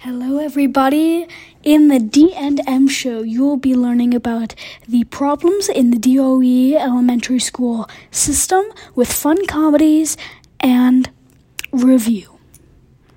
Hello, everybody. In the D and M show, you will be learning about the problems in the DOE elementary school system with fun comedies and review.